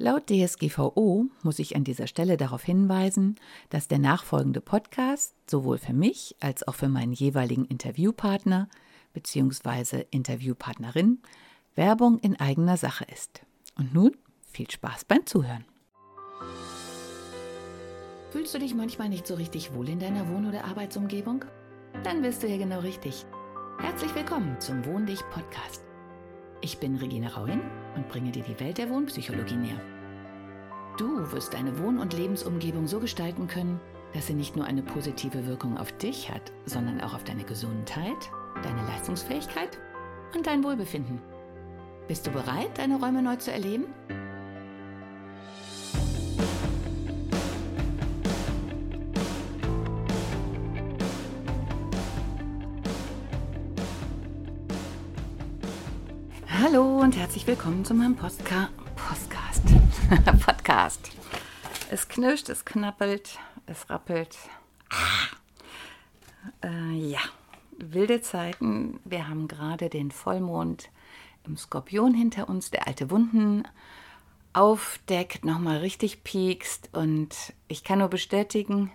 Laut DSGVO muss ich an dieser Stelle darauf hinweisen, dass der nachfolgende Podcast sowohl für mich als auch für meinen jeweiligen Interviewpartner bzw. Interviewpartnerin Werbung in eigener Sache ist. Und nun viel Spaß beim Zuhören. Fühlst du dich manchmal nicht so richtig wohl in deiner Wohn- oder Arbeitsumgebung? Dann bist du hier genau richtig. Herzlich willkommen zum Wohn dich Podcast. Ich bin Regine Rauin und bringe dir die Welt der Wohnpsychologie näher. Du wirst deine Wohn- und Lebensumgebung so gestalten können, dass sie nicht nur eine positive Wirkung auf dich hat, sondern auch auf deine Gesundheit, deine Leistungsfähigkeit und dein Wohlbefinden. Bist du bereit, deine Räume neu zu erleben? Und herzlich willkommen zu meinem Postka Podcast. Podcast. Es knirscht, es knappelt, es rappelt. Ah. Äh, ja, wilde Zeiten. Wir haben gerade den Vollmond im Skorpion hinter uns, der alte Wunden aufdeckt, nochmal richtig piekst. Und ich kann nur bestätigen,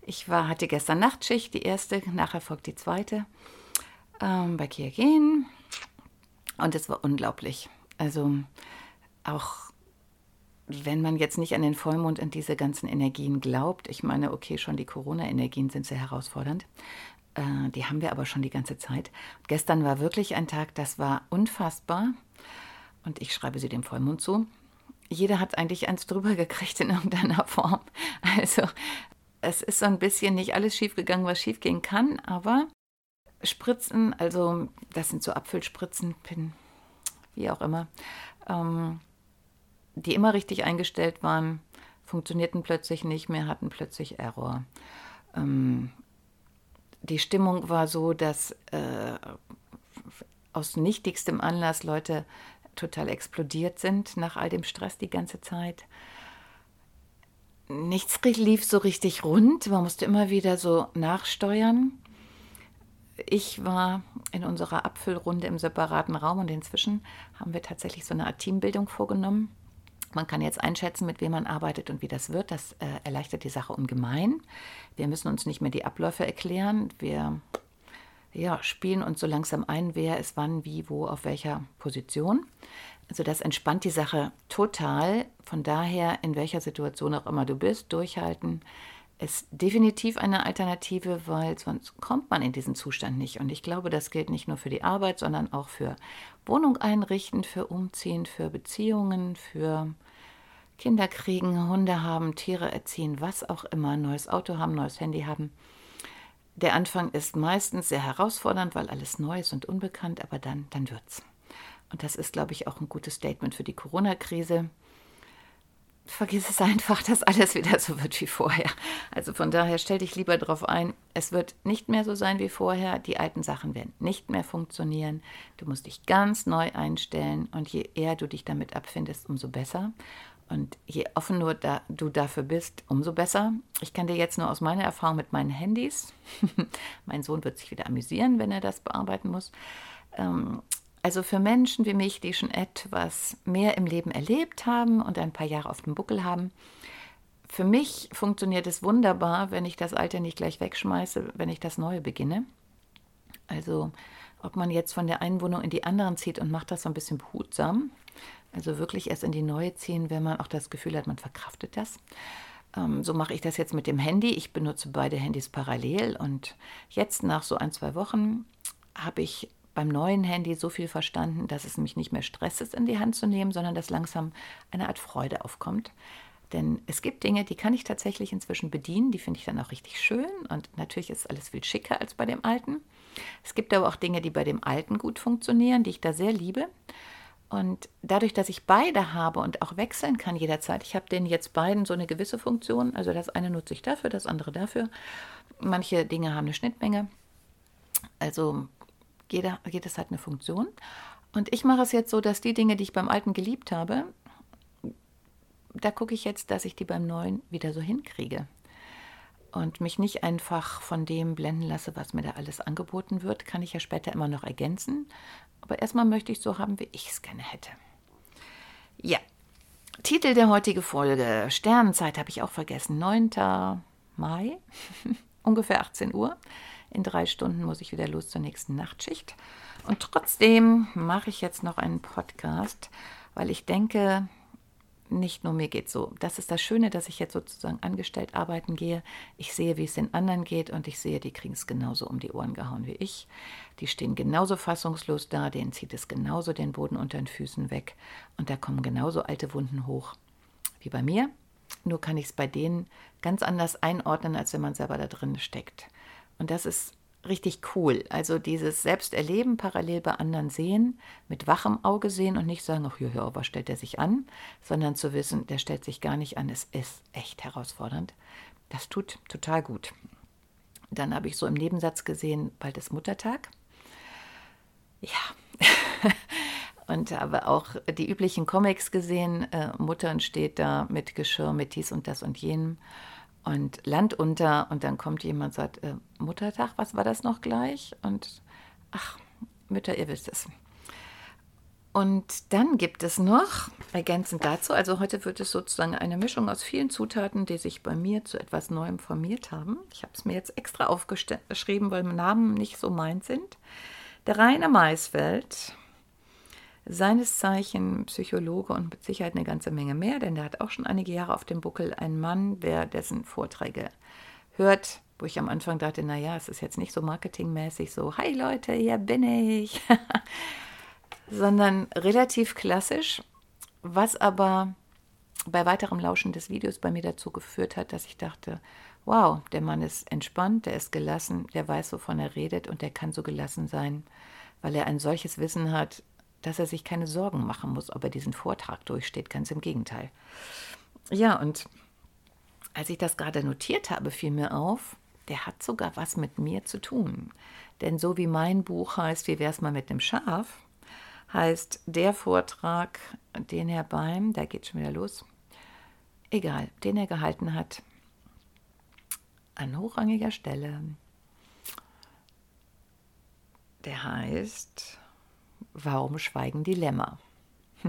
ich war, hatte gestern Nachtschicht, die erste, nachher folgt die zweite, ähm, bei Kia gehen. Und es war unglaublich. Also auch wenn man jetzt nicht an den Vollmond und diese ganzen Energien glaubt, ich meine, okay, schon die Corona-Energien sind sehr herausfordernd. Äh, die haben wir aber schon die ganze Zeit. Gestern war wirklich ein Tag, das war unfassbar. Und ich schreibe sie dem Vollmond zu. Jeder hat eigentlich eins drüber gekriegt in irgendeiner Form. Also es ist so ein bisschen nicht alles schiefgegangen, was schiefgehen kann, aber Spritzen, also das sind so Apfelspritzen, Pin, wie auch immer, ähm, die immer richtig eingestellt waren, funktionierten plötzlich nicht mehr, hatten plötzlich Error. Ähm, die Stimmung war so, dass äh, aus nichtigstem Anlass Leute total explodiert sind nach all dem Stress die ganze Zeit. Nichts lief so richtig rund, man musste immer wieder so nachsteuern. Ich war in unserer Apfelrunde im separaten Raum und inzwischen haben wir tatsächlich so eine Art Teambildung vorgenommen. Man kann jetzt einschätzen, mit wem man arbeitet und wie das wird. Das äh, erleichtert die Sache ungemein. Wir müssen uns nicht mehr die Abläufe erklären. Wir ja, spielen uns so langsam ein, wer ist wann, wie, wo, auf welcher Position. Also das entspannt die Sache total. Von daher, in welcher Situation auch immer du bist, durchhalten ist definitiv eine Alternative, weil sonst kommt man in diesen Zustand nicht. Und ich glaube, das gilt nicht nur für die Arbeit, sondern auch für Wohnung einrichten, für Umziehen, für Beziehungen, für Kinder kriegen, Hunde haben, Tiere erziehen, was auch immer, neues Auto haben, neues Handy haben. Der Anfang ist meistens sehr herausfordernd, weil alles neu ist und unbekannt, aber dann, dann wird's. Und das ist, glaube ich, auch ein gutes Statement für die Corona-Krise vergiss es einfach, dass alles wieder so wird wie vorher. Also von daher stell dich lieber darauf ein, es wird nicht mehr so sein wie vorher, die alten Sachen werden nicht mehr funktionieren. Du musst dich ganz neu einstellen und je eher du dich damit abfindest, umso besser. Und je offener da, du dafür bist, umso besser. Ich kann dir jetzt nur aus meiner Erfahrung mit meinen Handys, mein Sohn wird sich wieder amüsieren, wenn er das bearbeiten muss, ähm, also für Menschen wie mich, die schon etwas mehr im Leben erlebt haben und ein paar Jahre auf dem Buckel haben, für mich funktioniert es wunderbar, wenn ich das Alte nicht gleich wegschmeiße, wenn ich das Neue beginne. Also ob man jetzt von der einen Wohnung in die anderen zieht und macht das so ein bisschen behutsam. Also wirklich erst in die neue ziehen, wenn man auch das Gefühl hat, man verkraftet das. Ähm, so mache ich das jetzt mit dem Handy. Ich benutze beide Handys parallel und jetzt nach so ein, zwei Wochen habe ich beim neuen Handy so viel verstanden, dass es mich nicht mehr stresst, es in die Hand zu nehmen, sondern dass langsam eine Art Freude aufkommt. Denn es gibt Dinge, die kann ich tatsächlich inzwischen bedienen, die finde ich dann auch richtig schön und natürlich ist alles viel schicker als bei dem alten. Es gibt aber auch Dinge, die bei dem alten gut funktionieren, die ich da sehr liebe. Und dadurch, dass ich beide habe und auch wechseln kann jederzeit, ich habe den jetzt beiden so eine gewisse Funktion, also das eine nutze ich dafür, das andere dafür. Manche Dinge haben eine Schnittmenge. Also jeder, jedes hat eine Funktion. Und ich mache es jetzt so, dass die Dinge, die ich beim Alten geliebt habe, da gucke ich jetzt, dass ich die beim Neuen wieder so hinkriege. Und mich nicht einfach von dem blenden lasse, was mir da alles angeboten wird, kann ich ja später immer noch ergänzen. Aber erstmal möchte ich so haben, wie ich es gerne hätte. Ja, Titel der heutigen Folge, Sternenzeit habe ich auch vergessen, 9. Mai, ungefähr 18 Uhr. In drei Stunden muss ich wieder los zur nächsten Nachtschicht. Und trotzdem mache ich jetzt noch einen Podcast, weil ich denke, nicht nur mir geht so. Das ist das Schöne, dass ich jetzt sozusagen angestellt arbeiten gehe. Ich sehe, wie es den anderen geht und ich sehe, die kriegen es genauso um die Ohren gehauen wie ich. Die stehen genauso fassungslos da, denen zieht es genauso den Boden unter den Füßen weg und da kommen genauso alte Wunden hoch wie bei mir. Nur kann ich es bei denen ganz anders einordnen, als wenn man selber da drin steckt. Und das ist richtig cool. Also dieses Selbsterleben parallel bei anderen sehen, mit wachem Auge sehen und nicht sagen, ach ja, ja, was stellt er sich an, sondern zu wissen, der stellt sich gar nicht an. Es ist echt herausfordernd. Das tut total gut. Dann habe ich so im Nebensatz gesehen, bald ist Muttertag. Ja. und habe auch die üblichen Comics gesehen. Äh, Muttern steht da mit Geschirr, mit dies und das und jenem und Land unter und dann kommt jemand und sagt, äh, Muttertag, was war das noch gleich? Und ach, Mütter, ihr wisst es. Und dann gibt es noch, ergänzend dazu, also heute wird es sozusagen eine Mischung aus vielen Zutaten, die sich bei mir zu etwas Neuem formiert haben. Ich habe es mir jetzt extra aufgeschrieben, weil Namen nicht so meint sind. Der reine Maisfeld, seines Zeichen Psychologe und mit Sicherheit eine ganze Menge mehr, denn der hat auch schon einige Jahre auf dem Buckel. Ein Mann, der dessen Vorträge hört, wo ich am Anfang dachte, naja, es ist jetzt nicht so marketingmäßig so, hi Leute, hier bin ich, sondern relativ klassisch, was aber bei weiterem Lauschen des Videos bei mir dazu geführt hat, dass ich dachte, wow, der Mann ist entspannt, der ist gelassen, der weiß, wovon er redet und der kann so gelassen sein, weil er ein solches Wissen hat, dass er sich keine Sorgen machen muss, ob er diesen Vortrag durchsteht. Ganz im Gegenteil. Ja, und als ich das gerade notiert habe, fiel mir auf, der hat sogar was mit mir zu tun. Denn so wie mein Buch heißt, wie wäre es mal mit dem Schaf, heißt der Vortrag, den er beim, da geht schon wieder los, egal, den er gehalten hat, an hochrangiger Stelle, der heißt Warum schweigen die Lämmer?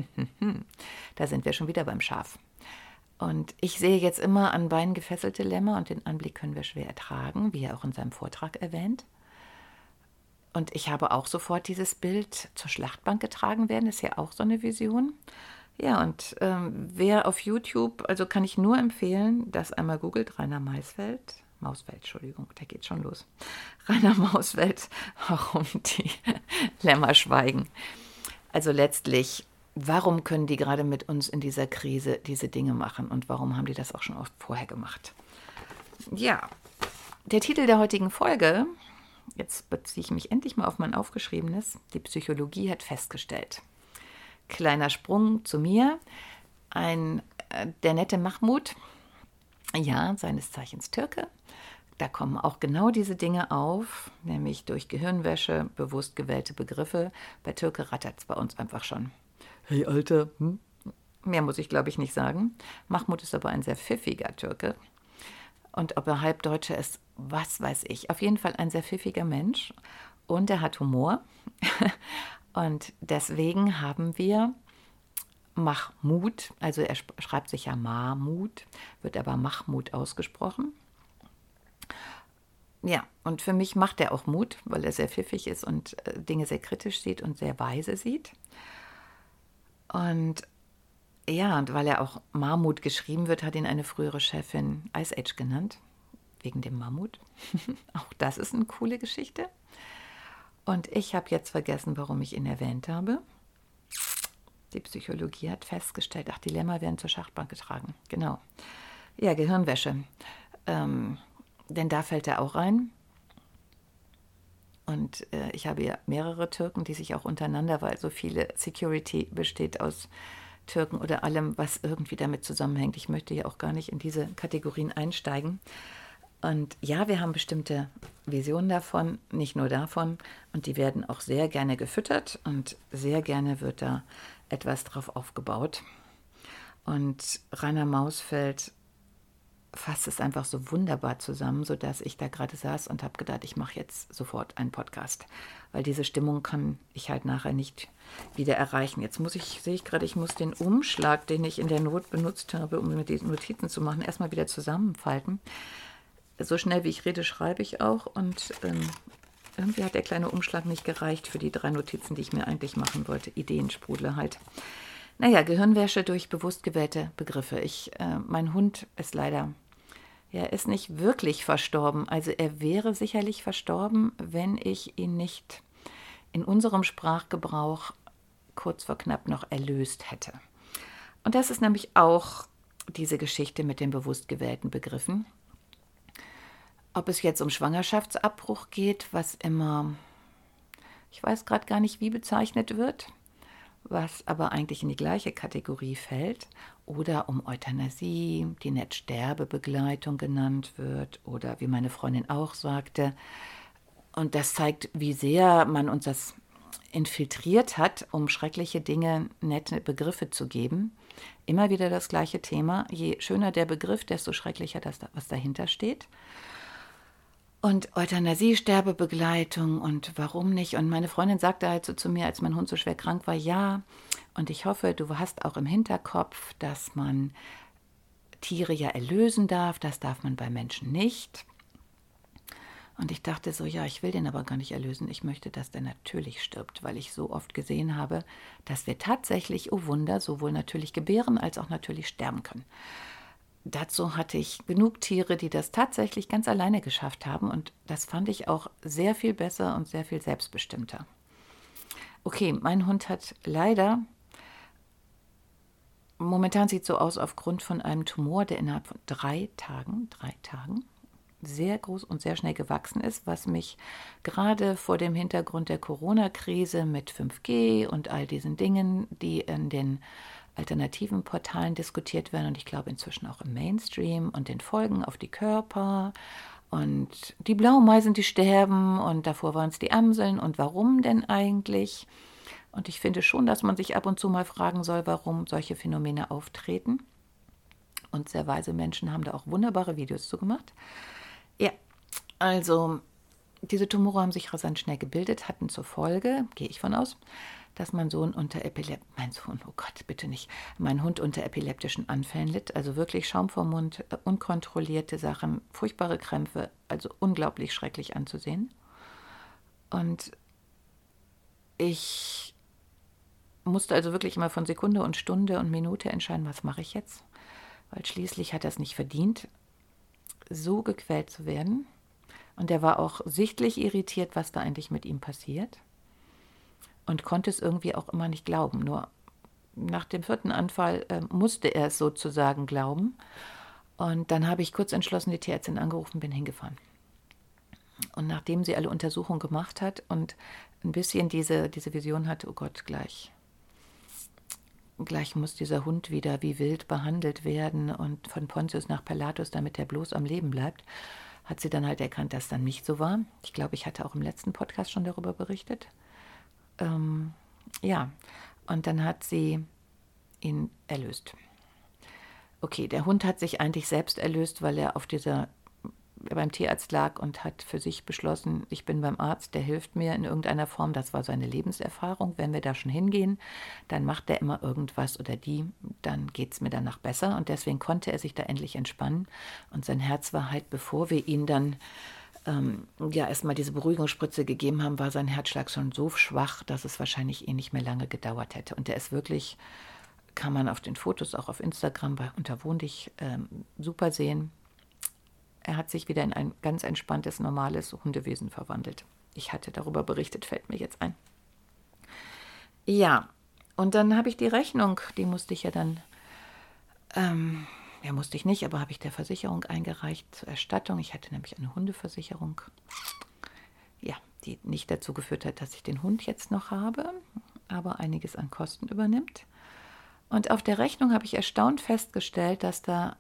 da sind wir schon wieder beim Schaf. Und ich sehe jetzt immer an Beinen gefesselte Lämmer und den Anblick können wir schwer ertragen, wie er auch in seinem Vortrag erwähnt. Und ich habe auch sofort dieses Bild zur Schlachtbank getragen werden, ist ja auch so eine Vision. Ja, und ähm, wer auf YouTube, also kann ich nur empfehlen, dass einmal googelt Rainer Maisfeld, Mausfeld, Entschuldigung, der geht schon los. Rainer Mausfeld, warum die Lämmer schweigen. Also letztlich, warum können die gerade mit uns in dieser Krise diese Dinge machen und warum haben die das auch schon oft vorher gemacht? Ja, der Titel der heutigen Folge, jetzt beziehe ich mich endlich mal auf mein Aufgeschriebenes, die Psychologie hat festgestellt. Kleiner Sprung zu mir. Ein, äh, der nette Mahmoud, ja, seines Zeichens Türke, da kommen auch genau diese Dinge auf, nämlich durch Gehirnwäsche, bewusst gewählte Begriffe. Bei Türke rattert es bei uns einfach schon. Hey, Alter, hm? Mehr muss ich, glaube ich, nicht sagen. Mahmoud ist aber ein sehr pfiffiger Türke. Und ob er Halbdeutscher ist, was weiß ich. Auf jeden Fall ein sehr pfiffiger Mensch. Und er hat Humor. Und deswegen haben wir Mahmoud, also er schreibt sich ja Mahmud, wird aber Mahmoud ausgesprochen. Ja, und für mich macht er auch Mut, weil er sehr pfiffig ist und äh, Dinge sehr kritisch sieht und sehr weise sieht. Und ja, und weil er auch Mammut geschrieben wird, hat ihn eine frühere Chefin Ice Age genannt, wegen dem Mammut. auch das ist eine coole Geschichte. Und ich habe jetzt vergessen, warum ich ihn erwähnt habe. Die Psychologie hat festgestellt, ach, Dilemma werden zur Schachtbank getragen. Genau. Ja, Gehirnwäsche. Ähm, denn da fällt er auch rein. Und äh, ich habe ja mehrere Türken, die sich auch untereinander, weil so viele Security besteht aus Türken oder allem, was irgendwie damit zusammenhängt. Ich möchte ja auch gar nicht in diese Kategorien einsteigen. Und ja, wir haben bestimmte Visionen davon, nicht nur davon. Und die werden auch sehr gerne gefüttert und sehr gerne wird da etwas drauf aufgebaut. Und Rainer Mausfeld fasst es einfach so wunderbar zusammen, sodass ich da gerade saß und habe gedacht, ich mache jetzt sofort einen Podcast, weil diese Stimmung kann ich halt nachher nicht wieder erreichen. Jetzt muss ich, sehe ich gerade, ich muss den Umschlag, den ich in der Not benutzt habe, um mir die Notizen zu machen, erstmal wieder zusammenfalten. So schnell wie ich rede, schreibe ich auch und ähm, irgendwie hat der kleine Umschlag nicht gereicht für die drei Notizen, die ich mir eigentlich machen wollte. Ideensprudler halt. Naja, Gehirnwäsche durch bewusst gewählte Begriffe. Ich, äh, mein Hund ist leider, er ist nicht wirklich verstorben. Also er wäre sicherlich verstorben, wenn ich ihn nicht in unserem Sprachgebrauch kurz vor knapp noch erlöst hätte. Und das ist nämlich auch diese Geschichte mit den bewusst gewählten Begriffen. Ob es jetzt um Schwangerschaftsabbruch geht, was immer, ich weiß gerade gar nicht, wie bezeichnet wird was aber eigentlich in die gleiche Kategorie fällt, oder um Euthanasie, die Netzsterbebegleitung genannt wird, oder wie meine Freundin auch sagte. Und das zeigt, wie sehr man uns das infiltriert hat, um schreckliche Dinge nette Begriffe zu geben. Immer wieder das gleiche Thema. Je schöner der Begriff, desto schrecklicher das, was dahinter steht. Und Euthanasie, Sterbebegleitung und warum nicht? Und meine Freundin sagte halt so zu mir, als mein Hund so schwer krank war, ja, und ich hoffe, du hast auch im Hinterkopf, dass man Tiere ja erlösen darf, das darf man bei Menschen nicht. Und ich dachte so, ja, ich will den aber gar nicht erlösen. Ich möchte, dass der natürlich stirbt, weil ich so oft gesehen habe, dass wir tatsächlich, oh Wunder, sowohl natürlich gebären als auch natürlich sterben können dazu hatte ich genug Tiere, die das tatsächlich ganz alleine geschafft haben und das fand ich auch sehr viel besser und sehr viel selbstbestimmter. Okay, mein Hund hat leider, momentan sieht so aus, aufgrund von einem Tumor, der innerhalb von drei Tagen, drei Tagen, sehr groß und sehr schnell gewachsen ist, was mich gerade vor dem Hintergrund der Corona-Krise mit 5G und all diesen Dingen, die in den alternativen Portalen diskutiert werden und ich glaube inzwischen auch im Mainstream und den Folgen auf die Körper und die Blaumeisen, die sterben und davor waren es die Amseln und warum denn eigentlich? Und ich finde schon, dass man sich ab und zu mal fragen soll, warum solche Phänomene auftreten. Und sehr weise Menschen haben da auch wunderbare Videos zu gemacht. Ja, also diese Tumore haben sich rasant schnell gebildet, hatten zur Folge, gehe ich von aus, dass mein Sohn unter Epilep mein Sohn, oh Gott, bitte nicht, mein Hund unter epileptischen Anfällen litt, also wirklich Schaum vom Mund, äh, unkontrollierte Sachen, furchtbare Krämpfe, also unglaublich schrecklich anzusehen. Und ich musste also wirklich immer von Sekunde und Stunde und Minute entscheiden, was mache ich jetzt? Weil schließlich hat er es nicht verdient, so gequält zu werden. Und er war auch sichtlich irritiert, was da eigentlich mit ihm passiert und konnte es irgendwie auch immer nicht glauben. Nur nach dem vierten Anfall äh, musste er es sozusagen glauben. Und dann habe ich kurz entschlossen die Tierärztin angerufen, bin hingefahren. Und nachdem sie alle Untersuchungen gemacht hat und ein bisschen diese, diese Vision hatte, oh Gott, gleich, gleich muss dieser Hund wieder wie wild behandelt werden und von Pontius nach Pilatus, damit er bloß am Leben bleibt, hat sie dann halt erkannt, dass dann nicht so war. Ich glaube, ich hatte auch im letzten Podcast schon darüber berichtet ähm, ja, und dann hat sie ihn erlöst. Okay, der Hund hat sich eigentlich selbst erlöst, weil er auf dieser beim Tierarzt lag und hat für sich beschlossen, ich bin beim Arzt, der hilft mir in irgendeiner Form. Das war seine Lebenserfahrung. Wenn wir da schon hingehen, dann macht er immer irgendwas oder die, dann geht es mir danach besser. Und deswegen konnte er sich da endlich entspannen. Und sein Herz war halt, bevor wir ihn dann ähm, ja erstmal diese Beruhigungsspritze gegeben haben, war sein Herzschlag schon so schwach, dass es wahrscheinlich eh nicht mehr lange gedauert hätte. Und der ist wirklich, kann man auf den Fotos auch auf Instagram bei Unterwohndich ähm, super sehen. Er hat sich wieder in ein ganz entspanntes, normales Hundewesen verwandelt. Ich hatte darüber berichtet, fällt mir jetzt ein. Ja, und dann habe ich die Rechnung, die musste ich ja dann ähm, ja, musste ich nicht, aber habe ich der Versicherung eingereicht zur Erstattung. Ich hatte nämlich eine Hundeversicherung. Ja, die nicht dazu geführt hat, dass ich den Hund jetzt noch habe, aber einiges an Kosten übernimmt. Und auf der Rechnung habe ich erstaunt festgestellt, dass da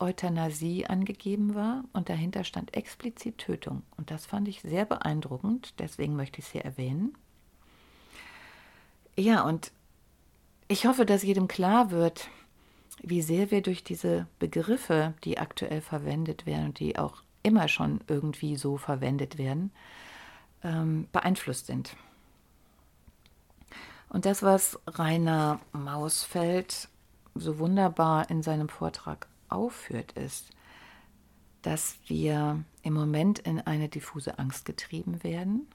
Euthanasie angegeben war und dahinter stand explizit Tötung. Und das fand ich sehr beeindruckend, deswegen möchte ich es hier erwähnen. Ja, und ich hoffe, dass jedem klar wird, wie sehr wir durch diese Begriffe, die aktuell verwendet werden und die auch immer schon irgendwie so verwendet werden, ähm, beeinflusst sind. Und das, was Rainer Mausfeld so wunderbar in seinem Vortrag aufführt, ist, dass wir im Moment in eine diffuse Angst getrieben werden.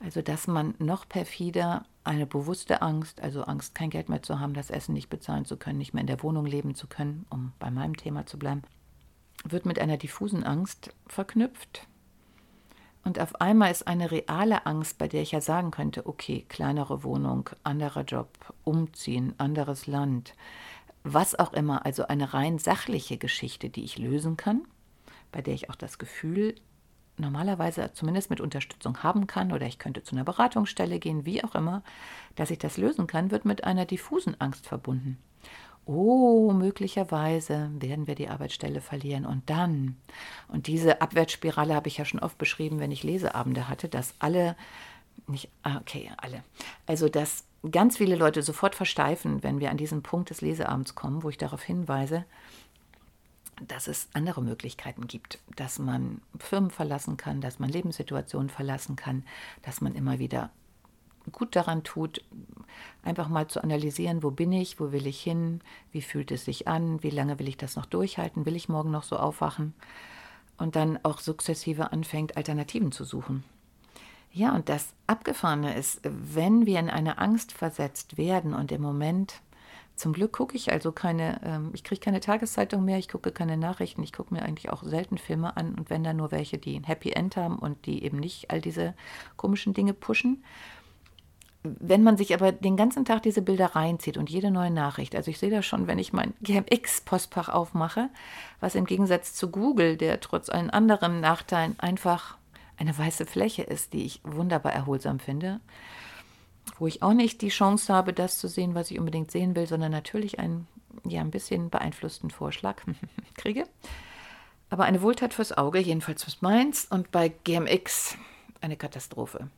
Also dass man noch perfider eine bewusste Angst, also Angst, kein Geld mehr zu haben, das Essen nicht bezahlen zu können, nicht mehr in der Wohnung leben zu können, um bei meinem Thema zu bleiben, wird mit einer diffusen Angst verknüpft. Und auf einmal ist eine reale Angst, bei der ich ja sagen könnte, okay, kleinere Wohnung, anderer Job, umziehen, anderes Land, was auch immer, also eine rein sachliche Geschichte, die ich lösen kann, bei der ich auch das Gefühl normalerweise zumindest mit Unterstützung haben kann oder ich könnte zu einer Beratungsstelle gehen, wie auch immer, dass ich das lösen kann, wird mit einer diffusen Angst verbunden oh, möglicherweise werden wir die Arbeitsstelle verlieren. Und dann, und diese Abwärtsspirale habe ich ja schon oft beschrieben, wenn ich Leseabende hatte, dass alle, nicht, ah, okay, alle, also dass ganz viele Leute sofort versteifen, wenn wir an diesen Punkt des Leseabends kommen, wo ich darauf hinweise, dass es andere Möglichkeiten gibt, dass man Firmen verlassen kann, dass man Lebenssituationen verlassen kann, dass man immer wieder gut daran tut, einfach mal zu analysieren, wo bin ich, wo will ich hin, wie fühlt es sich an, wie lange will ich das noch durchhalten, will ich morgen noch so aufwachen und dann auch sukzessive anfängt, Alternativen zu suchen. Ja, und das Abgefahrene ist, wenn wir in eine Angst versetzt werden und im Moment, zum Glück gucke ich also keine, ähm, ich kriege keine Tageszeitung mehr, ich gucke keine Nachrichten, ich gucke mir eigentlich auch selten Filme an und wenn dann nur welche, die ein Happy End haben und die eben nicht all diese komischen Dinge pushen. Wenn man sich aber den ganzen Tag diese Bilder reinzieht und jede neue Nachricht, also ich sehe das schon, wenn ich mein GMX-Postfach aufmache, was im Gegensatz zu Google, der trotz allen anderen Nachteilen einfach eine weiße Fläche ist, die ich wunderbar erholsam finde, wo ich auch nicht die Chance habe, das zu sehen, was ich unbedingt sehen will, sondern natürlich einen ja ein bisschen beeinflussten Vorschlag kriege. Aber eine Wohltat fürs Auge, jedenfalls fürs meins, und bei GMX eine Katastrophe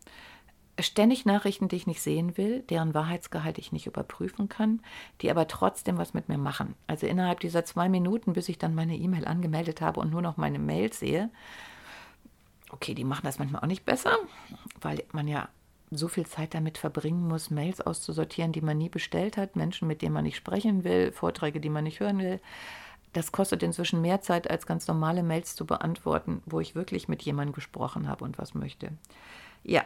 ständig Nachrichten, die ich nicht sehen will, deren Wahrheitsgehalt ich nicht überprüfen kann, die aber trotzdem was mit mir machen. Also innerhalb dieser zwei Minuten, bis ich dann meine E-Mail angemeldet habe und nur noch meine Mails sehe, okay, die machen das manchmal auch nicht besser, weil man ja so viel Zeit damit verbringen muss, Mails auszusortieren, die man nie bestellt hat, Menschen, mit denen man nicht sprechen will, Vorträge, die man nicht hören will. Das kostet inzwischen mehr Zeit, als ganz normale Mails zu beantworten, wo ich wirklich mit jemandem gesprochen habe und was möchte. Ja,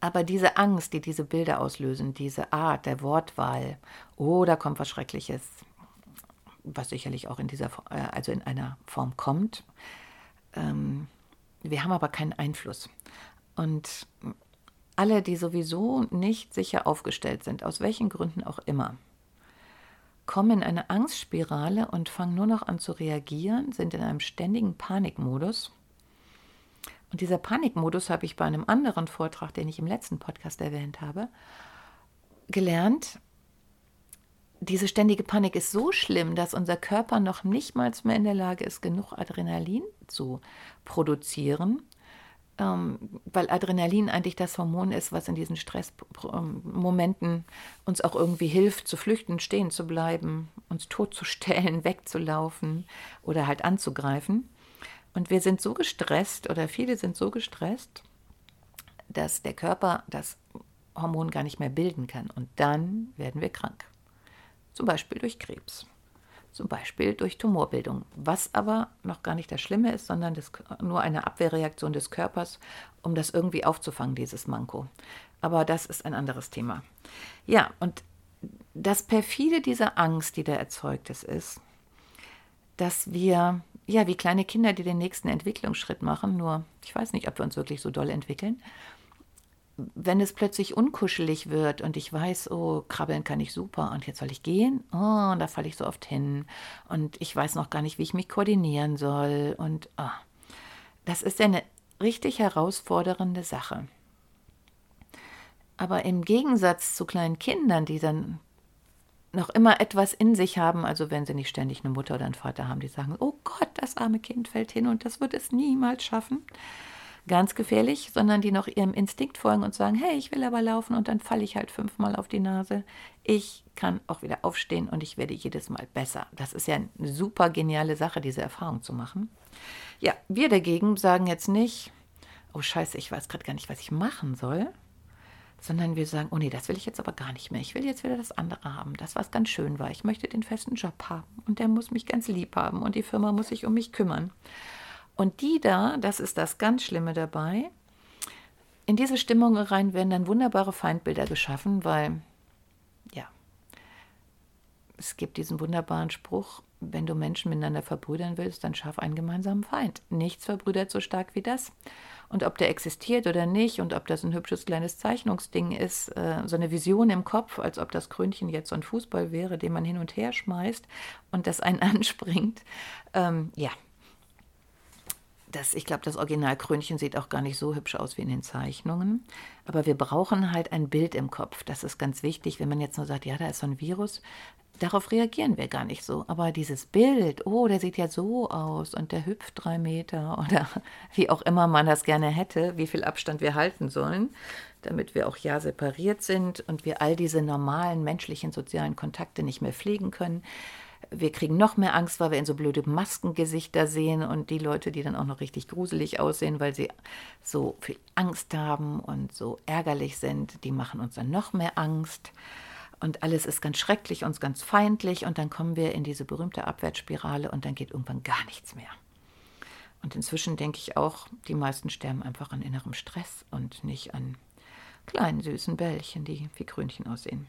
aber diese Angst, die diese Bilder auslösen, diese Art der Wortwahl, oh, da kommt was Schreckliches, was sicherlich auch in dieser, äh, also in einer Form kommt. Ähm, wir haben aber keinen Einfluss. Und alle, die sowieso nicht sicher aufgestellt sind, aus welchen Gründen auch immer, kommen in eine Angstspirale und fangen nur noch an zu reagieren, sind in einem ständigen Panikmodus und dieser Panikmodus habe ich bei einem anderen Vortrag, den ich im letzten Podcast erwähnt habe, gelernt. Diese ständige Panik ist so schlimm, dass unser Körper noch nicht mal mehr in der Lage ist, genug Adrenalin zu produzieren, weil Adrenalin eigentlich das Hormon ist, was in diesen Stressmomenten uns auch irgendwie hilft, zu flüchten, stehen zu bleiben, uns totzustellen, wegzulaufen oder halt anzugreifen. Und wir sind so gestresst oder viele sind so gestresst, dass der Körper das Hormon gar nicht mehr bilden kann. Und dann werden wir krank. Zum Beispiel durch Krebs. Zum Beispiel durch Tumorbildung. Was aber noch gar nicht das Schlimme ist, sondern das, nur eine Abwehrreaktion des Körpers, um das irgendwie aufzufangen, dieses Manko. Aber das ist ein anderes Thema. Ja, und das perfide dieser Angst, die da erzeugt ist, ist, dass wir ja, wie kleine Kinder, die den nächsten Entwicklungsschritt machen, nur ich weiß nicht, ob wir uns wirklich so doll entwickeln. Wenn es plötzlich unkuschelig wird und ich weiß, oh, krabbeln kann ich super und jetzt soll ich gehen, oh, da falle ich so oft hin und ich weiß noch gar nicht, wie ich mich koordinieren soll und oh, das ist ja eine richtig herausfordernde Sache. Aber im Gegensatz zu kleinen Kindern, die dann noch immer etwas in sich haben, also wenn sie nicht ständig eine Mutter oder einen Vater haben, die sagen, oh Gott, das arme Kind fällt hin und das wird es niemals schaffen, ganz gefährlich, sondern die noch ihrem Instinkt folgen und sagen, hey, ich will aber laufen und dann falle ich halt fünfmal auf die Nase. Ich kann auch wieder aufstehen und ich werde jedes Mal besser. Das ist ja eine super geniale Sache, diese Erfahrung zu machen. Ja, wir dagegen sagen jetzt nicht, oh scheiße, ich weiß gerade gar nicht, was ich machen soll, sondern wir sagen, oh nee, das will ich jetzt aber gar nicht mehr. Ich will jetzt wieder das andere haben, das, was ganz schön war. Ich möchte den festen Job haben und der muss mich ganz lieb haben und die Firma muss sich um mich kümmern. Und die da, das ist das ganz Schlimme dabei, in diese Stimmung rein werden dann wunderbare Feindbilder geschaffen, weil, ja, es gibt diesen wunderbaren Spruch, wenn du Menschen miteinander verbrüdern willst, dann schaff einen gemeinsamen Feind. Nichts verbrüdert so stark wie das. Und ob der existiert oder nicht und ob das ein hübsches kleines Zeichnungsding ist, äh, so eine Vision im Kopf, als ob das Krönchen jetzt so ein Fußball wäre, den man hin und her schmeißt und das einen anspringt, ähm, ja, das, ich glaube, das Originalkrönchen sieht auch gar nicht so hübsch aus wie in den Zeichnungen. Aber wir brauchen halt ein Bild im Kopf. Das ist ganz wichtig. Wenn man jetzt nur sagt, ja, da ist so ein Virus, darauf reagieren wir gar nicht so. Aber dieses Bild, oh, der sieht ja so aus und der hüpft drei Meter oder wie auch immer man das gerne hätte, wie viel Abstand wir halten sollen, damit wir auch ja separiert sind und wir all diese normalen menschlichen sozialen Kontakte nicht mehr pflegen können wir kriegen noch mehr Angst, weil wir in so blöde Maskengesichter sehen und die Leute, die dann auch noch richtig gruselig aussehen, weil sie so viel Angst haben und so ärgerlich sind, die machen uns dann noch mehr Angst. Und alles ist ganz schrecklich, uns ganz feindlich und dann kommen wir in diese berühmte Abwärtsspirale und dann geht irgendwann gar nichts mehr. Und inzwischen denke ich auch, die meisten sterben einfach an innerem Stress und nicht an kleinen süßen Bällchen, die wie Krönchen aussehen.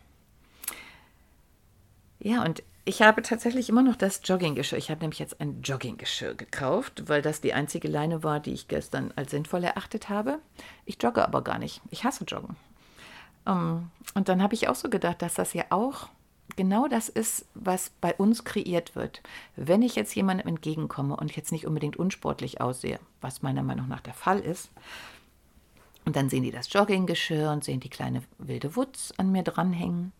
Ja, und ich habe tatsächlich immer noch das Jogginggeschirr. Ich habe nämlich jetzt ein Jogginggeschirr gekauft, weil das die einzige Leine war, die ich gestern als sinnvoll erachtet habe. Ich jogge aber gar nicht. Ich hasse Joggen. Um, ähm, und dann habe ich auch so gedacht, dass das ja auch genau das ist, was bei uns kreiert wird. Wenn ich jetzt jemandem entgegenkomme und jetzt nicht unbedingt unsportlich aussehe, was meiner Meinung nach der Fall ist, und dann sehen die das Jogginggeschirr und sehen die kleine wilde Wutz an mir dranhängen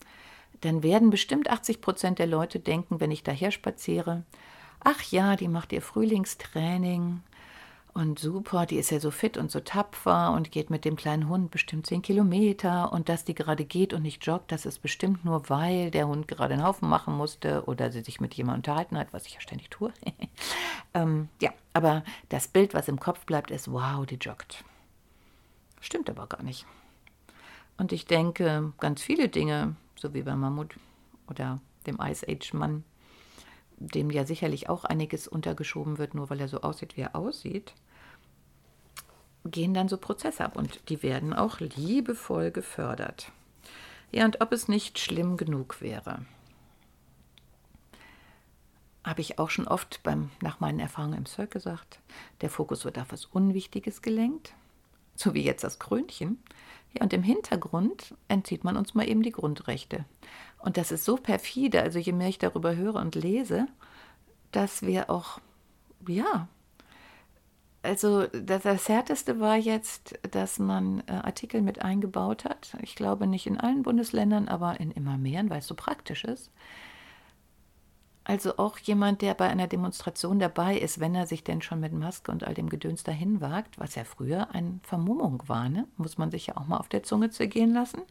dann werden bestimmt 80 Prozent der Leute denken, wenn ich daher spaziere, ach ja, die macht ihr Frühlingstraining und super, die ist ja so fit und so tapfer und geht mit dem kleinen Hund bestimmt 10 Kilometer und dass die gerade geht und nicht joggt, das ist bestimmt nur, weil der Hund gerade einen Haufen machen musste oder sie sich mit jemandem unterhalten hat, was ich ja ständig tue. ähm, ja, aber das Bild, was im Kopf bleibt, ist, wow, die joggt. Stimmt aber gar nicht. Und ich denke, ganz viele Dinge, so wie beim Mammut oder dem Ice Age Mann, dem ja sicherlich auch einiges untergeschoben wird, nur weil er so aussieht, wie er aussieht, gehen dann so Prozesse ab und die werden auch liebevoll gefördert. Ja, und ob es nicht schlimm genug wäre, habe ich auch schon oft beim, nach meinen Erfahrungen im Cirque gesagt, der Fokus wird auf was Unwichtiges gelenkt, so wie jetzt das Krönchen. Ja, und im Hintergrund entzieht man uns mal eben die Grundrechte. Und das ist so perfide, also je mehr ich darüber höre und lese, dass wir auch, ja, also das, das Härteste war jetzt, dass man äh, Artikel mit eingebaut hat. Ich glaube nicht in allen Bundesländern, aber in immer mehr, weil es so praktisch ist also auch jemand, der bei einer Demonstration dabei ist, wenn er sich denn schon mit Maske und all dem Gedöns dahin wagt, was ja früher eine Vermummung war, ne? muss man sich ja auch mal auf der Zunge zergehen lassen,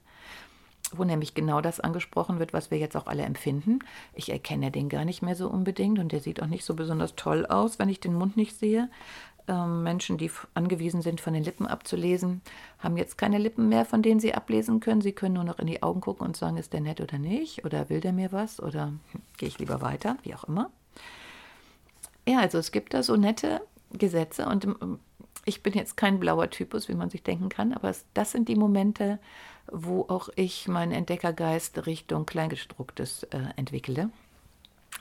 wo nämlich genau das angesprochen wird, was wir jetzt auch alle empfinden. Ich erkenne den gar nicht mehr so unbedingt und der sieht auch nicht so besonders toll aus, wenn ich den Mund nicht sehe. Ähm, Menschen, die angewiesen sind, von den Lippen abzulesen, haben jetzt keine Lippen mehr, von denen sie ablesen können. Sie können nur noch in die Augen gucken und sagen, ist der nett oder nicht? Oder will der mir was? Oder hm, gehe ich lieber weiter? Wie auch immer. Ja, also es gibt da so nette Gesetze und ähm, ich bin jetzt kein blauer Typus, wie man sich denken kann, aber das sind die Momente, wo auch ich meinen Entdeckergeist Richtung Kleingedrucktes äh, entwickle.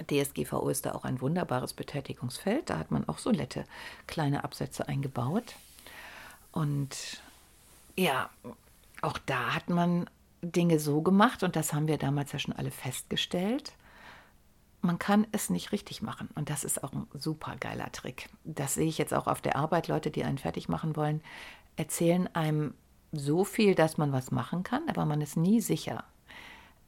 DSGVO ist da auch ein wunderbares Betätigungsfeld. Da hat man auch so nette kleine Absätze eingebaut. Und ja, auch da hat man Dinge so gemacht, und das haben wir damals ja schon alle festgestellt. Man kann es nicht richtig machen. Und das ist auch ein super geiler Trick. Das sehe ich jetzt auch auf der Arbeit. Leute, die einen fertig machen wollen, erzählen einem so viel, dass man was machen kann, aber man ist nie sicher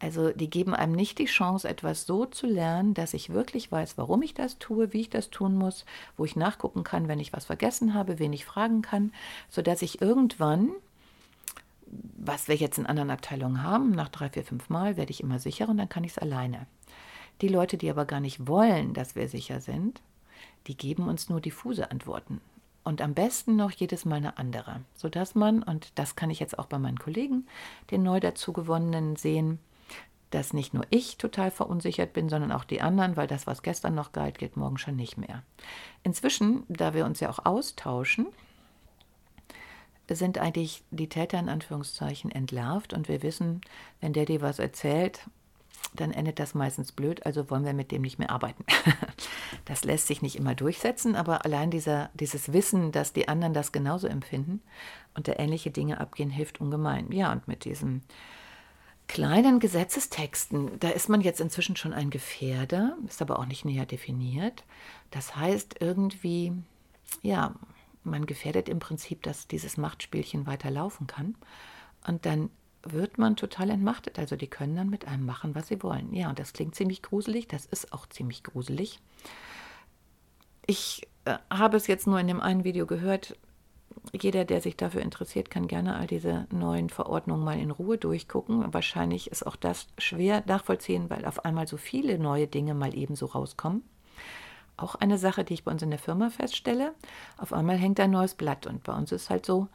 Also die geben einem nicht die Chance, etwas so zu lernen, dass ich wirklich weiß, warum ich das tue, wie ich das tun muss, wo ich nachgucken kann, wenn ich was vergessen habe, wen ich fragen kann, sodass ich irgendwann, was wir jetzt in anderen Abteilungen haben, nach drei, vier, fünf Mal werde ich immer sicherer und dann kann ich es alleine. Die Leute, die aber gar nicht wollen, dass wir sicher sind, die geben uns nur diffuse Antworten. Und am besten noch jedes Mal eine andere, sodass man, und das kann ich jetzt auch bei meinen Kollegen, den neu dazugewonnenen sehen, dass nicht nur ich total verunsichert bin, sondern auch die anderen, weil das, was gestern noch galt, gilt morgen schon nicht mehr. Inzwischen, da wir uns ja auch austauschen, sind eigentlich die Täter in Anführungszeichen entlarvt und wir wissen, wenn der dir was erzählt, dann endet das meistens blöd, also wollen wir mit dem nicht mehr arbeiten. das lässt sich nicht immer durchsetzen, aber allein dieser, dieses Wissen, dass die anderen das genauso empfinden und da ähnliche Dinge abgehen, hilft ungemein. Ja, und mit diesen kleinen Gesetzestexten, da ist man jetzt inzwischen schon ein Gefährder, ist aber auch nicht näher definiert. Das heißt irgendwie, ja, man gefährdet im Prinzip, dass dieses Machtspielchen weiter laufen kann. Und dann wird man total entmachtet. Also die können dann mit einem machen, was sie wollen. Ja, und das klingt ziemlich gruselig, das ist auch ziemlich gruselig. Ich äh, habe es jetzt nur in dem einen Video gehört. Jeder, der sich dafür interessiert, kann gerne all diese neuen Verordnungen mal in Ruhe durchgucken. Wahrscheinlich ist auch das schwer nachvollziehen, weil auf einmal so viele neue Dinge mal ebenso rauskommen. Auch eine Sache, die ich bei uns in der Firma feststelle. Auf einmal hängt ein neues Blatt und bei uns ist halt so,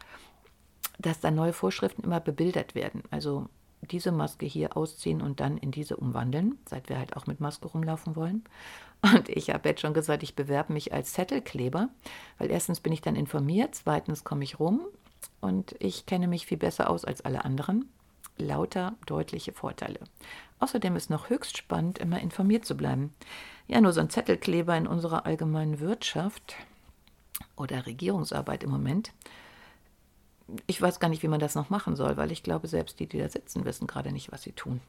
dass da neue Vorschriften immer bebildert werden. Also diese Maske hier ausziehen und dann in diese umwandeln, seit wir halt auch mit Maske rumlaufen wollen. Und ich habe jetzt schon gesagt, ich bewerbe mich als Zettelkleber, weil erstens bin ich dann informiert, zweitens komme ich rum und ich kenne mich viel besser aus als alle anderen. Lauter deutliche Vorteile. Außerdem ist noch höchst spannend, immer informiert zu bleiben. Ja, nur so ein Zettelkleber in unserer allgemeinen Wirtschaft oder Regierungsarbeit im Moment ich weiß gar nicht, wie man das noch machen soll, weil ich glaube, selbst die, die da sitzen, wissen gerade nicht, was sie tun.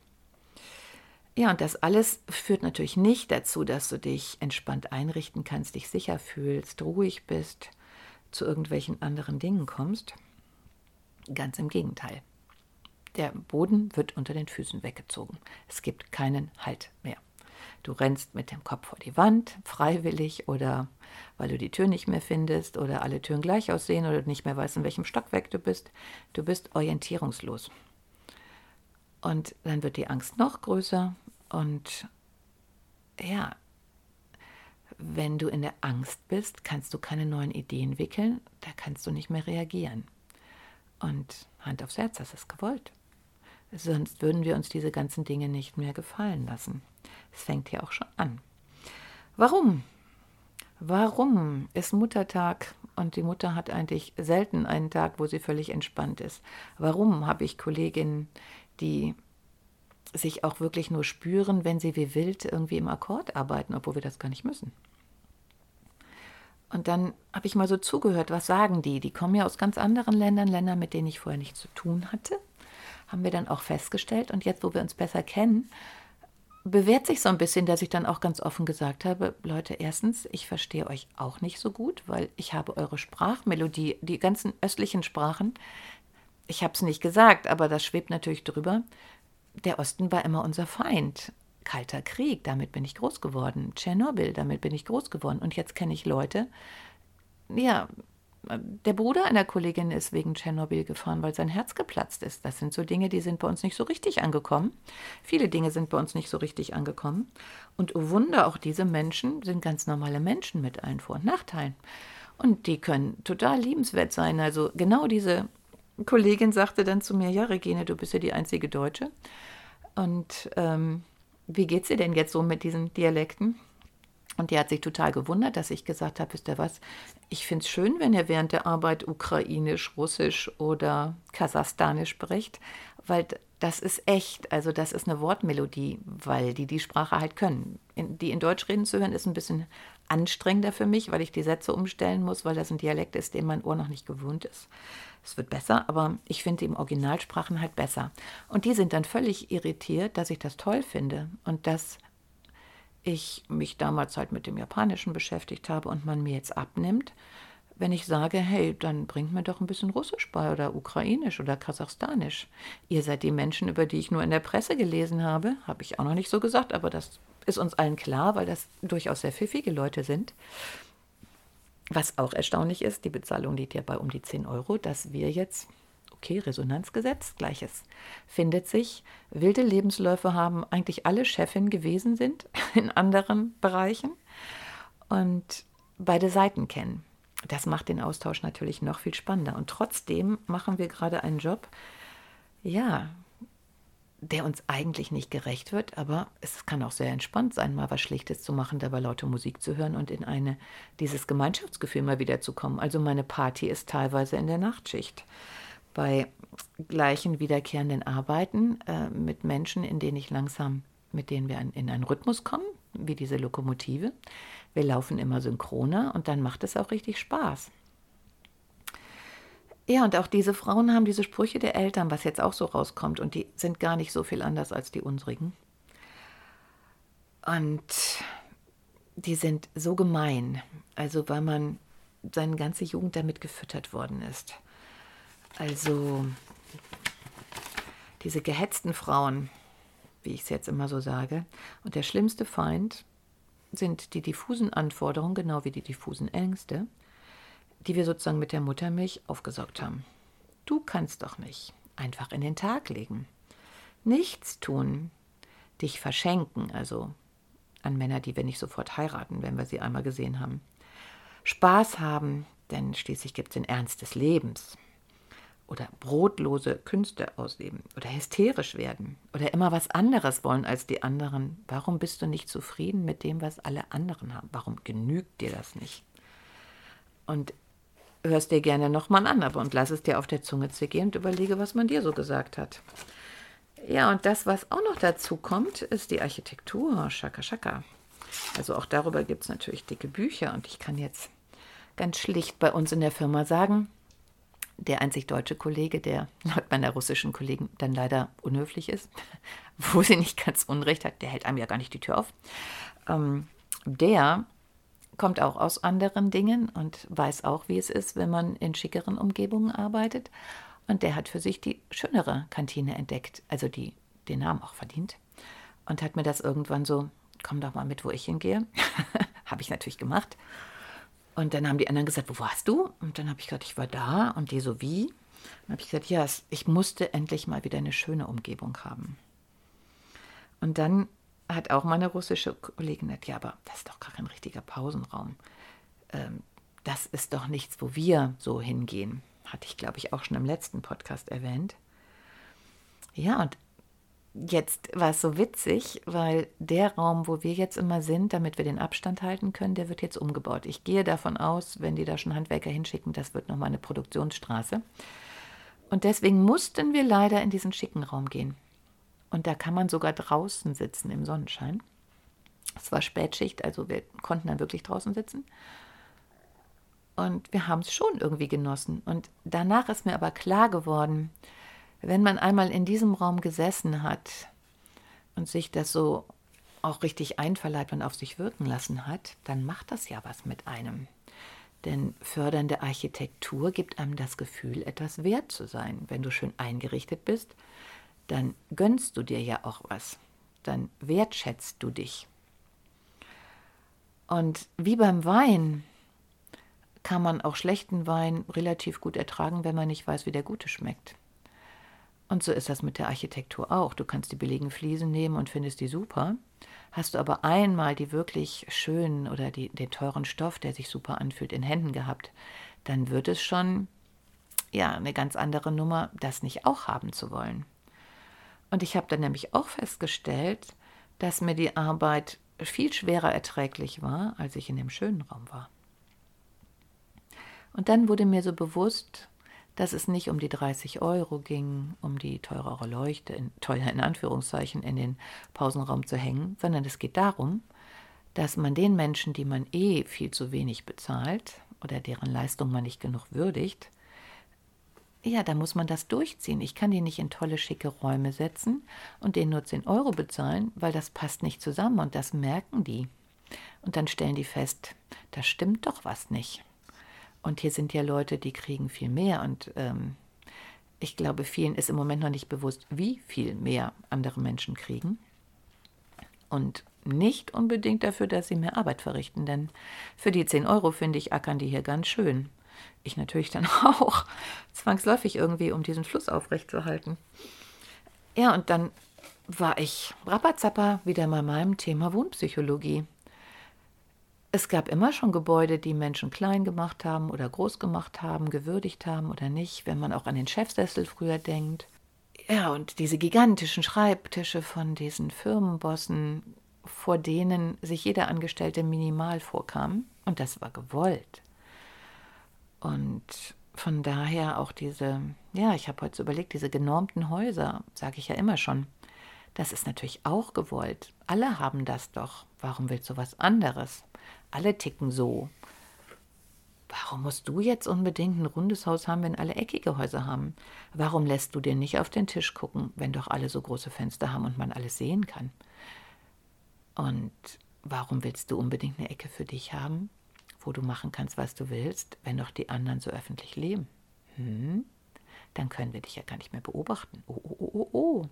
Ja, und das alles führt natürlich nicht dazu, dass du dich entspannt einrichten kannst, dich sicher fühlst, ruhig bist, zu irgendwelchen anderen Dingen kommst. Ganz im Gegenteil. Der Boden wird unter den Füßen weggezogen. Es gibt keinen Halt mehr. Du rennst mit dem Kopf vor die Wand, freiwillig oder weil du die Tür nicht mehr findest oder alle Türen gleich aussehen oder nicht mehr weißt, in welchem Stockwerk du bist. Du bist orientierungslos. Und dann wird die Angst noch größer und ja, wenn du in der Angst bist, kannst du keine neuen Ideen wickeln, da kannst du nicht mehr reagieren. Und Hand aufs Herz, das ist gewollt. Sonst würden wir uns diese ganzen Dinge nicht mehr gefallen lassen. Es fängt hier auch schon an. Warum? Warum ist Muttertag und die Mutter hat eigentlich selten einen Tag, wo sie völlig entspannt ist? Warum habe ich Kolleginnen, die sich auch wirklich nur spüren, wenn sie wie wild irgendwie im Akkord arbeiten, obwohl wir das gar nicht müssen? Und dann habe ich mal so zugehört, was sagen die? Die kommen ja aus ganz anderen Ländern, Ländern, mit denen ich vorher nichts zu tun hatte. Haben wir dann auch festgestellt. Und jetzt, wo wir uns besser kennen, bewährt sich so ein bisschen, dass ich dann auch ganz offen gesagt habe, Leute, erstens, ich verstehe euch auch nicht so gut, weil ich habe eure Sprachmelodie, die ganzen östlichen Sprachen, ich habe es nicht gesagt, aber das schwebt natürlich drüber. Der Osten war immer unser Feind. Kalter Krieg, damit bin ich groß geworden. Tschernobyl, damit bin ich groß geworden. Und jetzt kenne ich Leute, ja, der Bruder einer Kollegin ist wegen Tschernobyl gefahren, weil sein Herz geplatzt ist. Das sind so Dinge, die sind bei uns nicht so richtig angekommen. Viele Dinge sind bei uns nicht so richtig angekommen. Und oh Wunder, auch diese Menschen sind ganz normale Menschen mit allen Vor- und Nachteilen. Und die können total liebenswert sein. Also genau diese Kollegin sagte dann zu mir, ja, Regine, du bist ja die einzige Deutsche. Und ähm, wie geht's dir denn jetzt so mit diesen Dialekten? Und die hat sich total gewundert, dass ich gesagt habe, wisst ihr was, ich finde es schön, wenn ihr während der Arbeit ukrainisch, russisch oder kasachstanisch spricht, weil das ist echt, also das ist eine Wortmelodie, weil die die Sprache halt können. In, die in Deutsch reden zu hören, ist ein bisschen anstrengender für mich, weil ich die Sätze umstellen muss, weil das ein Dialekt ist, den mein Ohr noch nicht gewohnt ist. Es wird besser, aber ich finde im Originalsprachen halt besser. Und die sind dann völlig irritiert, dass ich das toll finde und dass ich mich damals halt mit dem Japanischen beschäftigt habe und man mir jetzt abnimmt, wenn ich sage, hey, dann bringt mir doch ein bisschen Russisch bei oder Ukrainisch oder Kasachstanisch. Ihr seid die Menschen, über die ich nur in der Presse gelesen habe, habe ich auch noch nicht so gesagt, aber das ist uns allen klar, weil das durchaus sehr pfiffige Leute sind. Was auch erstaunlich ist, die Bezahlung liegt ja bei um die 10 Euro, dass wir jetzt, okay, Resonanzgesetz, gleiches, findet sich. Wilde Lebensläufe haben eigentlich alle Chefin gewesen sind in anderen Bereichen und beide Seiten kennen. Das macht den Austausch natürlich noch viel spannender. Und trotzdem machen wir gerade einen Job, ja, der uns eigentlich nicht gerecht wird, aber es kann auch sehr entspannt sein, mal was Schlichtes zu machen, dabei laute Musik zu hören und in eine dieses Gemeinschaftsgefühl mal wieder zu kommen. Also meine Party ist teilweise in der Nachtschicht. Bei gleichen wiederkehrenden Arbeiten äh, mit Menschen, in denen ich langsam, mit denen wir in einen Rhythmus kommen, wie diese Lokomotive. Wir laufen immer synchroner und dann macht es auch richtig Spaß. Ja, und auch diese Frauen haben diese Sprüche der Eltern, was jetzt auch so rauskommt, und die sind gar nicht so viel anders als die unsrigen. Und die sind so gemein, also weil man seine ganze Jugend damit gefüttert worden ist. Also diese gehetzten Frauen, wie ich es jetzt immer so sage, und der schlimmste Feind sind die diffusen Anforderungen, genau wie die diffusen Ängste, die wir sozusagen mit der Muttermilch aufgesaugt haben. Du kannst doch nicht einfach in den Tag legen. Nichts tun, dich verschenken, also an Männer, die wir nicht sofort heiraten, wenn wir sie einmal gesehen haben. Spaß haben, denn schließlich gibt es den Ernst des Lebens. Oder brotlose Künste ausleben. Oder hysterisch werden. Oder immer was anderes wollen als die anderen. Warum bist du nicht zufrieden mit dem, was alle anderen haben? Warum genügt dir das nicht? Und hörst dir gerne nochmal an, aber und lass es dir auf der Zunge zergehen und überlege, was man dir so gesagt hat. Ja, und das, was auch noch dazu kommt, ist die Architektur, Shaka Shaka. Also auch darüber gibt es natürlich dicke Bücher und ich kann jetzt ganz schlicht bei uns in der Firma sagen, der einzig deutsche Kollege, der laut meiner russischen Kollegen dann leider unhöflich ist, wo sie nicht ganz unrecht hat, der hält einem ja gar nicht die Tür auf, ähm, der kommt auch aus anderen Dingen und weiß auch, wie es ist, wenn man in schickeren Umgebungen arbeitet. Und der hat für sich die schönere Kantine entdeckt, also die den Namen auch verdient. Und hat mir das irgendwann so, komm doch mal mit, wo ich hingehe. habe ich natürlich gemacht. Und dann haben die anderen gesagt, wo warst du? Und dann habe ich gesagt, ich war da. Und die so, wie? Dann habe ich gesagt, ja, ich musste endlich mal wieder eine schöne Umgebung haben. Und dann hat auch meine russische Kollegin gesagt, ja, aber das ist doch gar kein richtiger Pausenraum. Ähm, das ist doch nichts, wo wir so hingehen. Hatte ich, glaube ich, auch schon im letzten Podcast erwähnt. Ja, und jetzt war es so witzig, weil der Raum, wo wir jetzt immer sind, damit wir den Abstand halten können, der wird jetzt umgebaut. Ich gehe davon aus, wenn die da schon Handwerker hinschicken, das wird nochmal eine Produktionsstraße. Und deswegen mussten wir leider in diesen schicken Raum gehen. Und da kann man sogar draußen sitzen im Sonnenschein. Es war Spätschicht, also wir konnten dann wirklich draußen sitzen. Und wir haben es schon irgendwie genossen. Und danach ist mir aber klar geworden, wenn man einmal in diesem Raum gesessen hat und sich das so auch richtig einverleibt und auf sich wirken lassen hat, dann macht das ja was mit einem. Denn fördernde Architektur gibt einem das Gefühl, etwas wert zu sein. Wenn du schön eingerichtet bist, dann gönnst du dir ja auch was. Dann wertschätzt du dich. Und wie beim Wein kann man auch schlechten Wein relativ gut ertragen, wenn man nicht weiß, wie der gute schmeckt. Und so ist das mit der Architektur auch. Du kannst die billigen Fliesen nehmen und findest die super. Hast du aber einmal die wirklich schönen oder die, den teuren Stoff, der sich super anfühlt, in Händen gehabt, dann wird es schon ja eine ganz andere Nummer, das nicht auch haben zu wollen. Und ich habe dann nämlich auch festgestellt, dass mir die Arbeit viel schwerer erträglich war, als ich in dem schönen Raum war. Und dann wurde mir so bewusst, dass es nicht um die 30 Euro ging, um die teurere Leuchte, in, teuer in Anführungszeichen, in den Pausenraum zu hängen, sondern es geht darum, dass man den Menschen, die man eh viel zu wenig bezahlt oder deren Leistung man nicht genug würdigt, ja, da muss man das durchziehen. Ich kann die nicht in tolle, schicke Räume setzen und denen nur 10 Euro bezahlen, weil das passt nicht zusammen und das merken die. Und dann stellen die fest, da stimmt doch was nicht. Und hier sind ja Leute, die kriegen viel mehr. Und ähm, ich glaube, vielen ist im Moment noch nicht bewusst, wie viel mehr andere Menschen kriegen. Und nicht unbedingt dafür, dass sie mehr Arbeit verrichten, denn für die 10 Euro, finde ich, ackern die hier ganz schön. Ich natürlich dann auch, zwangsläufig irgendwie, um diesen Fluss aufrechtzuerhalten. Ja, und dann war ich rapperzapper wieder bei meinem Thema Wohnpsychologie. Es gab immer schon Gebäude, die Menschen klein gemacht haben oder groß gemacht haben, gewürdigt haben oder nicht, wenn man auch an den Chefsessel früher denkt. Ja, und diese gigantischen Schreibtische von diesen Firmenbossen, vor denen sich jeder Angestellte minimal vorkam. Und das war gewollt. Und von daher auch diese, ja, ich habe heute so überlegt, diese genormten Häuser, sage ich ja immer schon, das ist natürlich auch gewollt. Alle haben das doch. Warum willst du was anderes? Alle ticken so. Warum musst du jetzt unbedingt ein rundes Haus haben, wenn alle eckige Häuser haben? Warum lässt du dir nicht auf den Tisch gucken, wenn doch alle so große Fenster haben und man alles sehen kann? Und warum willst du unbedingt eine Ecke für dich haben, wo du machen kannst, was du willst, wenn doch die anderen so öffentlich leben? Hm? Dann können wir dich ja gar nicht mehr beobachten. Oh, oh, oh, oh, oh.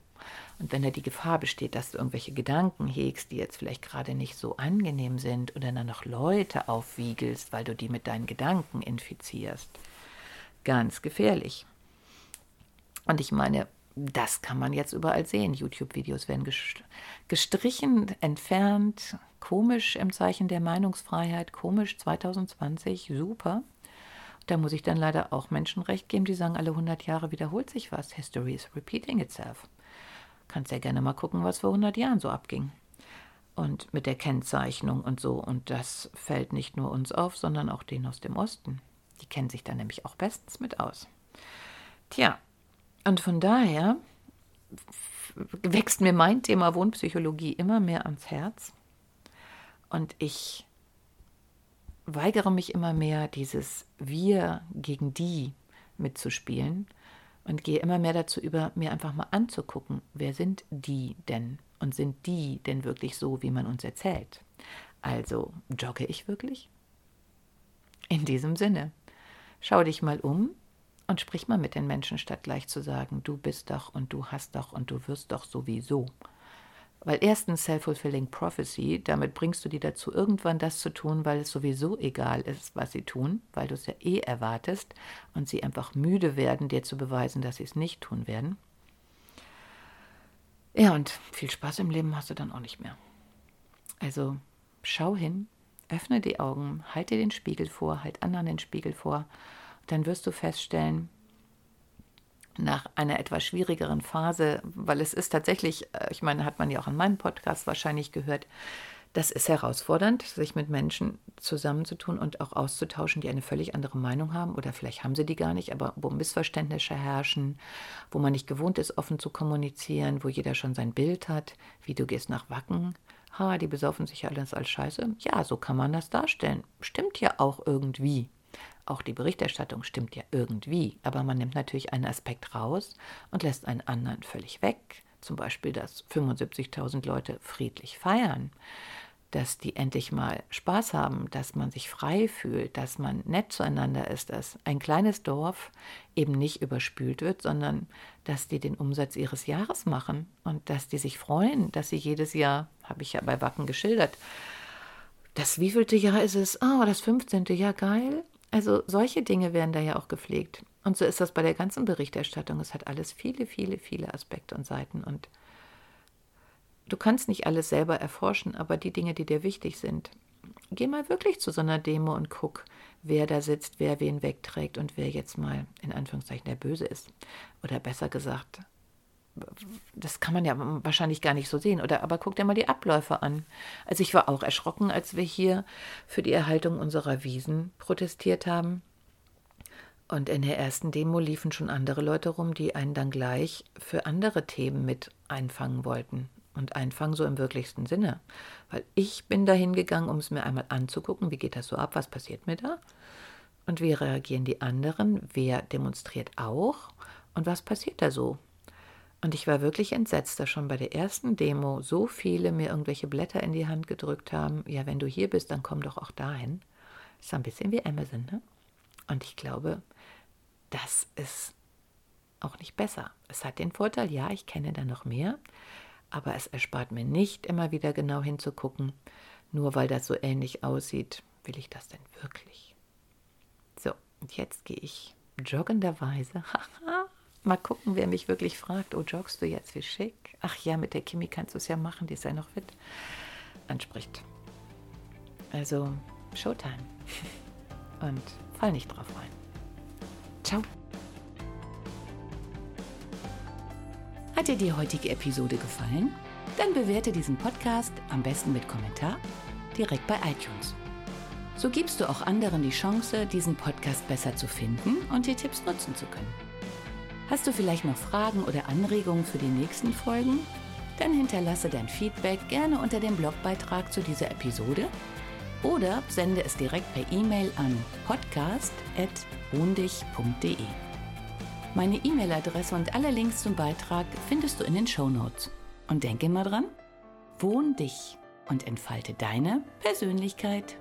Und wenn da die Gefahr besteht, dass du irgendwelche Gedanken hegst, die jetzt vielleicht gerade nicht so angenehm sind oder dann noch Leute aufwiegelst, weil du die mit deinen Gedanken infizierst, ganz gefährlich. Und ich meine, das kann man jetzt überall sehen. YouTube-Videos werden gestrichen, entfernt, komisch im Zeichen der Meinungsfreiheit, komisch 2020, super. Da muss ich dann leider auch Menschen recht geben, die sagen, alle 100 Jahre wiederholt sich was. History is repeating itself. Kannst ja gerne mal gucken, was vor 100 Jahren so abging. Und mit der Kennzeichnung und so. Und das fällt nicht nur uns auf, sondern auch denen aus dem Osten. Die kennen sich da nämlich auch bestens mit aus. Tja, und von daher wächst mir mein Thema Wohnpsychologie immer mehr ans Herz. Und ich weigere mich immer mehr, dieses Wir gegen die mitzuspielen und gehe immer mehr dazu über, mir einfach mal anzugucken, wer sind die denn und sind die denn wirklich so, wie man uns erzählt. Also jogge ich wirklich? In diesem Sinne, schau dich mal um und sprich mal mit den Menschen, statt gleich zu sagen, du bist doch und du hast doch und du wirst doch sowieso. Weil erstens Self-Fulfilling Prophecy, damit bringst du die dazu, irgendwann das zu tun, weil es sowieso egal ist, was sie tun, weil du es ja eh erwartest und sie einfach müde werden, dir zu beweisen, dass sie es nicht tun werden. Ja, und viel Spaß im Leben hast du dann auch nicht mehr. Also schau hin, öffne die Augen, halte den Spiegel vor, halt anderen den Spiegel vor, dann wirst du feststellen, nach einer etwas schwierigeren Phase, weil es ist tatsächlich, äh, ich meine, hat man ja auch in meinem Podcast wahrscheinlich gehört, das ist herausfordernd, sich mit Menschen zusammenzutun und auch auszutauschen, die eine völlig andere Meinung haben oder vielleicht haben sie die gar nicht, aber wo Missverständnisse herrschen, wo man nicht gewohnt ist, offen zu kommunizieren, wo jeder schon sein Bild hat, wie du gehst nach Wacken. Ha, die besaufen sich alles als Scheiße. Ja, so kann man das darstellen. Stimmt ja auch irgendwie. Auch die Berichterstattung stimmt ja irgendwie, aber man nimmt natürlich einen Aspekt raus und lässt einen anderen völlig weg. Zum Beispiel, dass 75.000 Leute friedlich feiern, dass die endlich mal Spaß haben, dass man sich frei fühlt, dass man nett zueinander ist, dass ein kleines Dorf eben nicht überspült wird, sondern dass die den Umsatz ihres Jahres machen und dass die sich freuen, dass sie jedes Jahr, habe ich ja bei Wacken geschildert, das wievielte Jahr ist es? Ah, oh, das 15. Jahr, geil. Also solche Dinge werden da ja auch gepflegt. Und so ist das bei der ganzen Berichterstattung. Es hat alles viele, viele, viele Aspekte und Seiten. Und du kannst nicht alles selber erforschen, aber die Dinge, die dir wichtig sind, geh mal wirklich zu so einer Demo und guck, wer da sitzt, wer wen wegträgt und wer jetzt mal in Anführungszeichen der Böse ist. Oder besser gesagt, das kann man ja wahrscheinlich gar nicht so sehen. Oder aber guck dir mal die Abläufe an. Also ich war auch erschrocken, als wir hier für die Erhaltung unserer Wiesen protestiert haben. Und in der ersten Demo liefen schon andere Leute rum, die einen dann gleich für andere Themen mit einfangen wollten. Und einfangen so im wirklichsten Sinne. Weil ich bin dahin gegangen, um es mir einmal anzugucken, wie geht das so ab, was passiert mir da? Und wie reagieren die anderen? Wer demonstriert auch? Und was passiert da so? Und ich war wirklich entsetzt, dass schon bei der ersten Demo so viele mir irgendwelche Blätter in die Hand gedrückt haben. Ja, wenn du hier bist, dann komm doch auch dahin. Ist ein bisschen wie Amazon, ne? Und ich glaube, das ist auch nicht besser. Es hat den Vorteil, ja, ich kenne da noch mehr, aber es erspart mir nicht, immer wieder genau hinzugucken. Nur weil das so ähnlich aussieht, will ich das denn wirklich? So, und jetzt gehe ich joggenderweise. Mal gucken, wer mich wirklich fragt, oh, joggst du jetzt, wie schick? Ach ja, mit der Kimi kannst du es ja machen, die ist ja noch fit. Anspricht. Also, Showtime. Und fall nicht drauf rein. Ciao. Hat dir die heutige Episode gefallen? Dann bewerte diesen Podcast am besten mit Kommentar direkt bei iTunes. So gibst du auch anderen die Chance, diesen Podcast besser zu finden und die Tipps nutzen zu können. Hast du vielleicht noch Fragen oder Anregungen für die nächsten Folgen? Dann hinterlasse dein Feedback gerne unter dem Blogbeitrag zu dieser Episode oder sende es direkt per E-Mail an podcast.wohndich.de. Meine E-Mail-Adresse und alle Links zum Beitrag findest du in den Show Notes. Und denke immer dran, wohn dich und entfalte deine Persönlichkeit.